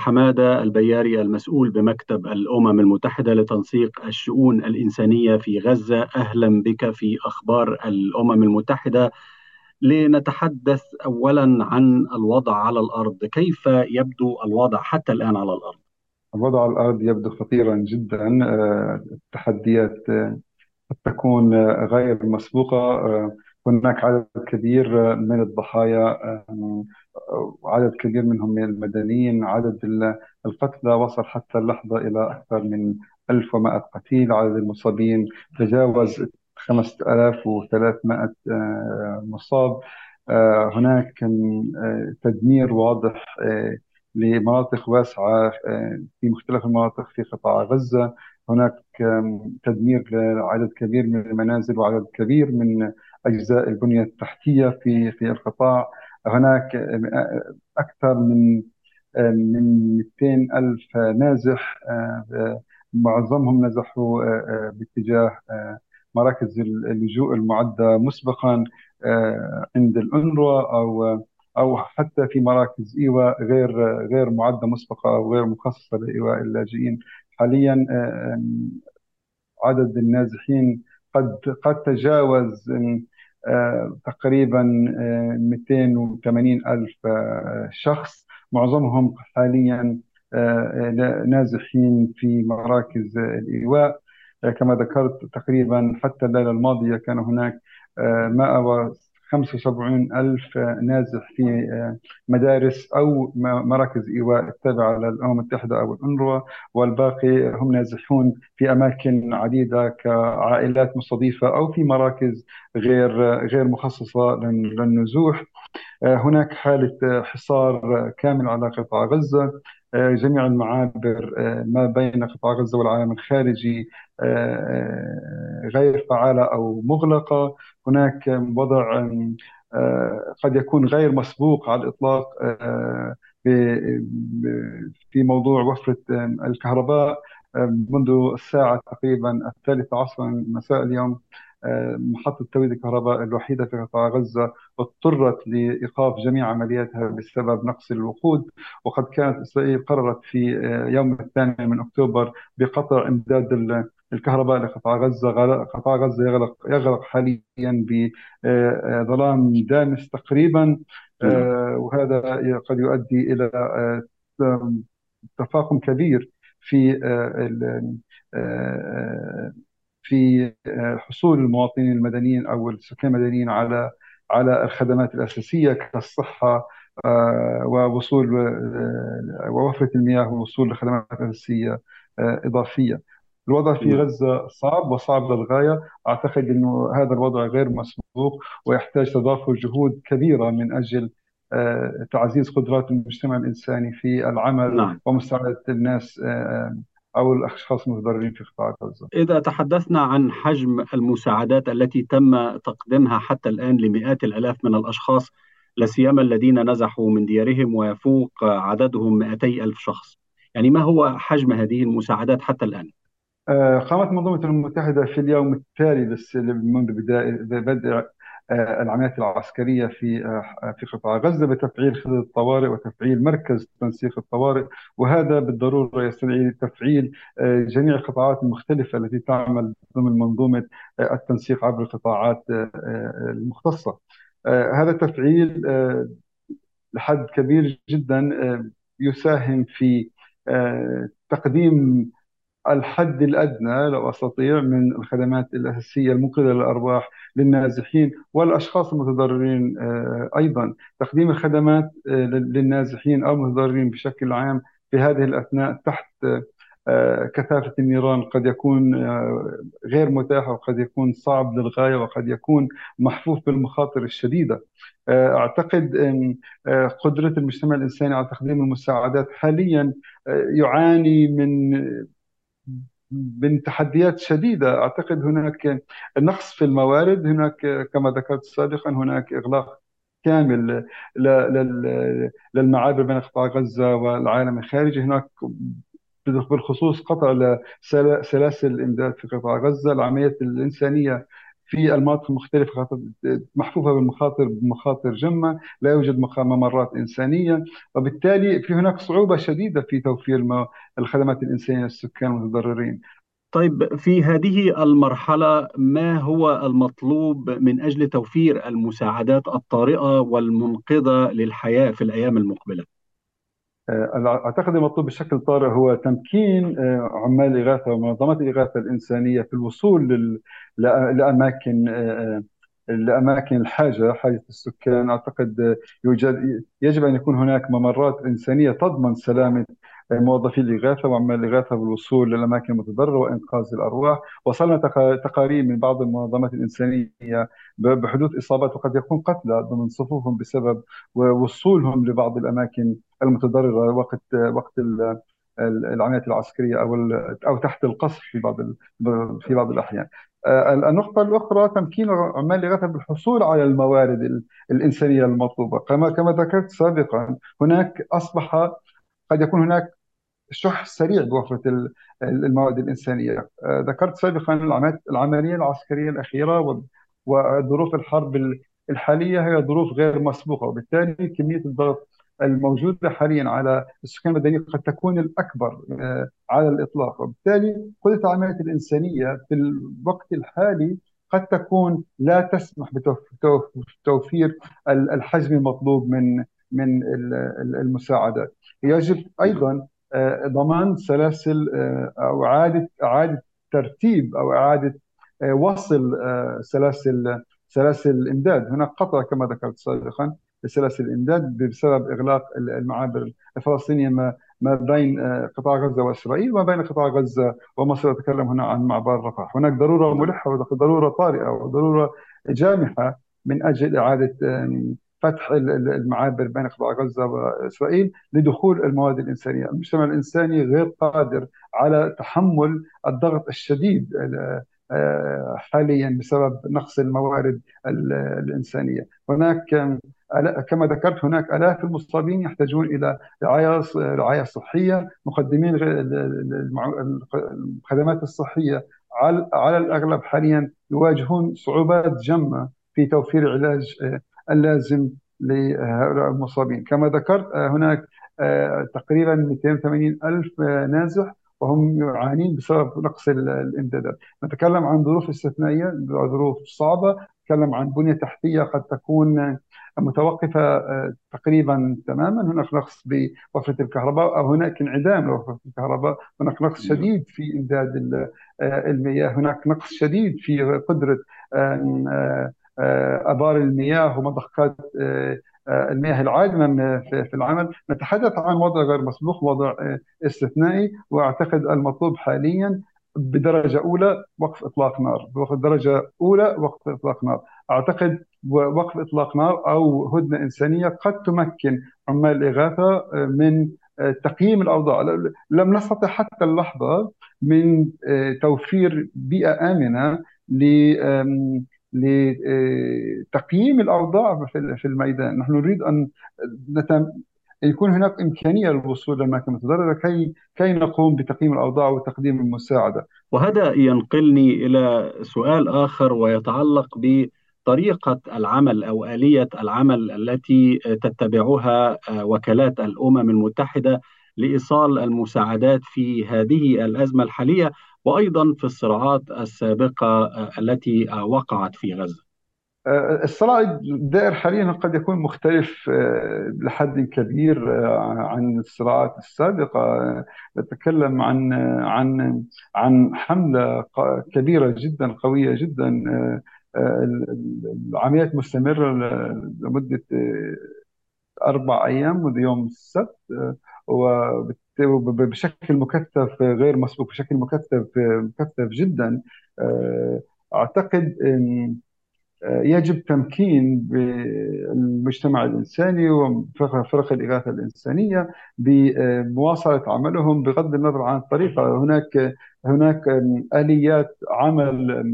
حمادة البياري المسؤول بمكتب الأمم المتحدة لتنسيق الشؤون الإنسانية في غزة. أهلا بك في أخبار الأمم المتحدة. لنتحدث أولا عن الوضع على الأرض. كيف يبدو الوضع حتى الآن على الأرض؟ الوضع على الأرض يبدو خطيرا جدا. آه، التحديات آه، قد تكون آه، غير مسبوقة. هناك عدد كبير من الضحايا وعدد كبير منهم من المدنيين عدد القتلى وصل حتى اللحظة إلى أكثر من 1100 قتيل عدد المصابين تجاوز 5300 آه، مصاب. آه، هناك آه، تدمير واضح لمناطق واسعة في مختلف المناطق في قطاع غزة. هناك تدمير لعدد كبير من المنازل وعدد كبير من أجزاء البنية التحتية في في القطاع. هناك أكثر من من 200 ألف نازح معظمهم نزحوا باتجاه مراكز اللجوء المعدة مسبقا عند الأنروا أو أو حتى في مراكز إيواء غير غير معدة مسبقة أو غير مخصصة لإيواء اللاجئين. حاليا عدد النازحين قد قد تجاوز آه، تقريبا 280 آه، ألف آه، شخص. معظمهم حاليا نازحين في مراكز الإيواء. كما ذكرت تقريبا حتى الليلة الماضية كان هناك 75 ألف نازح في مدارس أو مراكز إيواء التابعة للأمم المتحدة أو الأنروا والباقي هم نازحون في أماكن عديدة كعائلات مستضيفة أو في مراكز غير غير مخصصة للنزوح. هناك حالة حصار كامل على قطاع غزة. جميع المعابر ما بين قطاع غزة والعالم الخارجي غير فعالة أو مغلقة. هناك وضع آه، قد يكون غير مسبوق على الإطلاق آه، في موضوع وفرة الكهرباء آه، منذ الساعة تقريبا الثالثة عصرا مساء اليوم. محطة توليد الكهرباء الوحيدة في قطاع غزة اضطرت لإيقاف جميع عملياتها بسبب نقص الوقود وقد كانت إسرائيل قررت في يوم الثاني من أكتوبر بقطع إمداد الكهرباء لقطاع غزة قطاع غزة يغلق يغلق حاليا بظلام دامس تقريبا آه، وهذا قد يؤدي إلى آه، تفاقم كبير في آه، في حصول المواطنين المدنيين أو السكان المدنيين على على الخدمات الأساسية كالصحة ووصول ووفرة المياه والوصول لخدمات أساسية إضافية. الوضع في غزة صعب وصعب للغاية أعتقد أنه هذا الوضع غير مسبوق ويحتاج تضافر جهود كبيرة من آه، تعزيز قدرات المجتمع الإنساني في العمل نعم. ومساعدة الناس أو الأشخاص المتضررين في قطاع غزة إذا تحدثنا عن حجم المساعدات التي تم تقديمها حتى الآن لمئات الآلاف من الأشخاص لا سيما الذين نزحوا من ديارهم ويفوق عددهم 200 ألف شخص يعني ما هو حجم هذه المساعدات حتى الآن؟ آه، قامت المنظمة المتحدة في اليوم التالي منذ بدء العمليات العسكرية في آه، في قطاع غزة بتفعيل خطة الطوارئ وتفعيل مركز تنسيق الطوارئ وهذا بالضرورة يستدعي تفعيل جميع القطاعات المختلفة التي تعمل ضمن منظومة التنسيق عبر القطاعات المختصة. هذا التفعيل لحد كبير جدا يساهم في تقديم الحد الأدنى لو أستطيع من الخدمات الأساسية المنقذه للأرواح للنازحين والأشخاص المتضررين آه، أيضا. تقديم الخدمات آه، للنازحين أو المتضررين بشكل عام في هذه الأثناء تحت آه، كثافة النيران قد يكون غير متاح وقد يكون صعب للغاية وقد يكون محفوف بالمخاطر الشديدة. أعتقد إن قدرة المجتمع الإنساني على تقديم المساعدات حاليا يعاني من من تحديات شديدة. أعتقد هناك نقص في الموارد. هناك كما ذكرت سابقا هناك إغلاق كامل للمعابر بين قطاع غزة والعالم الخارجي. هناك بالخصوص قطع سلاسل الإمداد في قطاع غزة. العمليات الإنسانية في المناطق المختلفة محفوفة بالمخاطر بمخاطر جمة لا يوجد ممرات إنسانية وبالتالي في هناك صعوبة شديدة في توفير الخدمات الإنسانية للسكان المتضررين طيب في هذه المرحلة ما هو المطلوب من أجل توفير المساعدات الطارئة والمنقذة للحياة في الأيام المقبلة؟ آه، أعتقد المطلوب بشكل طارئ هو تمكين آه، عمال الإغاثة ومنظمات الإغاثة الإنسانية في الوصول لأماكن آه، لأماكن الحاجة حاجة السكان. أعتقد يوجد يجب أن يكون هناك ممرات إنسانية تضمن سلامة موظفي الإغاثة وعمال الإغاثة بالوصول للأماكن المتضررة وإنقاذ الأرواح. وصلنا تقارير من بعض المنظمات الإنسانية بحدوث إصابات وقد يكون قتلى ضمن صفوفهم بسبب وصولهم لبعض الأماكن المتضررة وقت وقت العمليات العسكرية أو أو تحت القصف في بعض في بعض الأحيان. آه، النقطة الأخرى تمكين عمال الإغاثة بالحصول على الموارد الإنسانية المطلوبة كما كما ذكرت سابقا هناك أصبح قد يكون هناك شح سريع بوفرة المواد الإنسانية آه، ذكرت سابقا العملية العسكرية الأخيرة وظروف الحرب الحالية هي ظروف غير مسبوقة وبالتالي كمية الضغط الموجودة حاليا على السكان المدنية قد تكون الأكبر آه، على الإطلاق. وبالتالي كل العمليات الإنسانية في الوقت الحالي قد تكون لا تسمح بتوفير الحجم المطلوب من من المساعدات. يجب أيضا آه، ضمان سلاسل آه، أو اعاده إعادة ترتيب أو إعادة وصل سلاسل سلاسل الإمداد. هناك قطع كما ذكرت سابقا. لسلاسل الإمداد بسبب إغلاق المعابر الفلسطينية ما ما بين قطاع غزة وإسرائيل وما بين قطاع غزة ومصر. أتكلم هنا عن معبر رفح. هناك ضرورة ملحة وضروره طارئة وضرورة جامحة من أجل إعادة فتح المعابر بين قطاع غزة وإسرائيل لدخول المواد الإنسانية، المجتمع الإنساني غير قادر على تحمل الضغط الشديد آه، حاليا بسبب نقص الموارد الإنسانية، هناك كما ذكرت هناك آلاف المصابين يحتاجون إلى رعاية رعاية صحية، مقدمين الخدمات الصحية. على الأغلب حاليا يواجهون صعوبات جمة في توفير العلاج آه، اللازم لهؤلاء المصابين. كما ذكرت آه، هناك آه، تقريبا 280 ألف نازح وهم يعانين بسبب نقص الإمدادات. نتكلم عن ظروف استثنائية ظروف صعبة. نتكلم عن بنية تحتية قد تكون متوقفة تقريبا تماما. هناك نقص بوفرة الكهرباء أو هناك انعدام لوفرة الكهرباء. هناك نقص شديد في إمداد المياه. هناك نقص شديد في قدرة آه، أبار المياه ومضخات آه، آه، المياه العادمة في العمل. نتحدث عن وضع غير مسبوق وضع استثنائي. وأعتقد المطلوب حاليا بدرجة أولى وقف إطلاق نار بدرجه أولى وقف إطلاق نار. أعتقد وقف إطلاق نار أو هدنة إنسانية قد تمكن عمال الإغاثة من تقييم الأوضاع. لم نستطع حتى اللحظة من توفير بيئة آمنة لتقييم الأوضاع في الميدان، نحن نريد أن يكون هناك إمكانية للوصول للاماكن المتضرره كي كي نقوم بتقييم الأوضاع وتقديم المساعدة. وهذا ينقلني إلى سؤال آخر ويتعلق بطريقة العمل أو آلية العمل التي تتبعها وكالات الأمم المتحدة لإيصال المساعدات في هذه الأزمة الحالية وأيضا في الصراعات السابقة آه، التي آه، وقعت في غزة. آه، الصراع الدائر حاليا قد يكون مختلف لحد كبير عن الصراعات السابقة. نتكلم عن عن عن حملة كبيرة جدا قوية جدا. العمليات مستمرة لمدة أربع أيام منذ يوم السبت. بشكل مكثف غير مسبوق بشكل مكثف مكثف جدا. آه، آه، يجب تمكين المجتمع الإنساني وفرق الإغاثة الإنسانية بمواصلة عملهم بغض النظر عن الطريقة. هناك هناك آليات عمل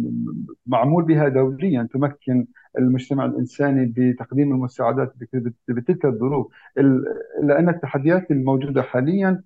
معمول بها دوليا تمكن المجتمع الإنساني بتقديم المساعدات بتلك الظروف. لأن التحديات الموجودة حاليا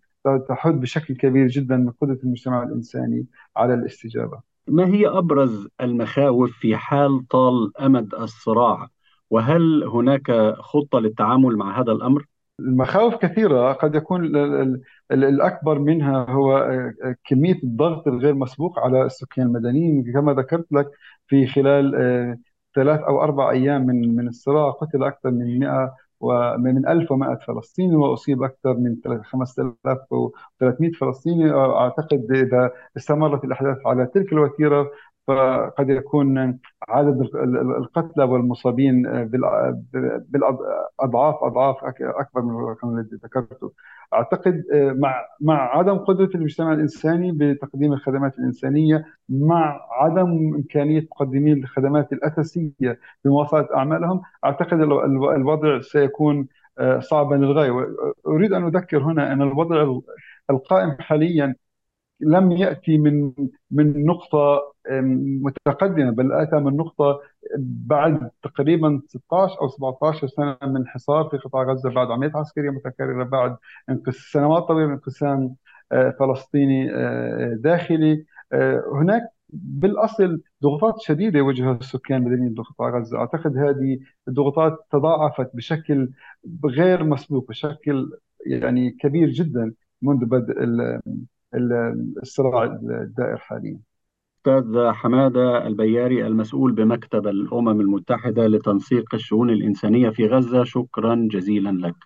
تحد بشكل كبير جدا من قدرة المجتمع الإنساني على الاستجابة. ما هي أبرز المخاوف في حال طال أمد الصراع؟ وهل هناك خطة للتعامل مع هذا الأمر؟ المخاوف كثيرة قد يكون ال- ال- ال- الأكبر منها هو آه، كمية الضغط الغير مسبوق على السكان المدنيين كما ذكرت لك في خلال آه، ثلاث أو أربع أيام من من الصراع قتل أكثر من 100 ومن 1100 فلسطيني وأصيب أكثر من 5300 فلسطيني. أعتقد إذا استمرت الأحداث على تلك الوتيرة فقد يكون عدد ال- ال- القتلى والمصابين آه، بال- بالاضعاف اضعاف أكبر من الرقم الذي ذكرته. أعتقد آه، مع مع عدم قدرة المجتمع الإنساني بتقديم الخدمات الإنسانية مع عدم إمكانية مقدمي الخدمات الأساسية بمواصلة أعمالهم، أعتقد ال- ال- الوضع سيكون آه، صعبا للغاية. أريد أن أذكر هنا أن الوضع القائم حاليا لم يأتي من من نقطة أم، متقدمة بل أتى من نقطة بعد تقريبا 16 أو 17 سنة من حصار في قطاع غزة بعد عمليات عسكرية متكررة بعد سنوات طويلة من انقسام آه، فلسطيني آه، داخلي. آه، هناك بالأصل ضغوطات شديدة يواجهها السكان المدنيين في قطاع غزة. أعتقد هذه الضغوطات تضاعفت بشكل غير مسبوق بشكل يعني كبير جدا منذ بدء الصراع الدائر حاليا. أستاذ حمادة البياري المسؤول بمكتب الأمم المتحدة لتنسيق الشؤون الإنسانية في غزة شكرا جزيلا لك.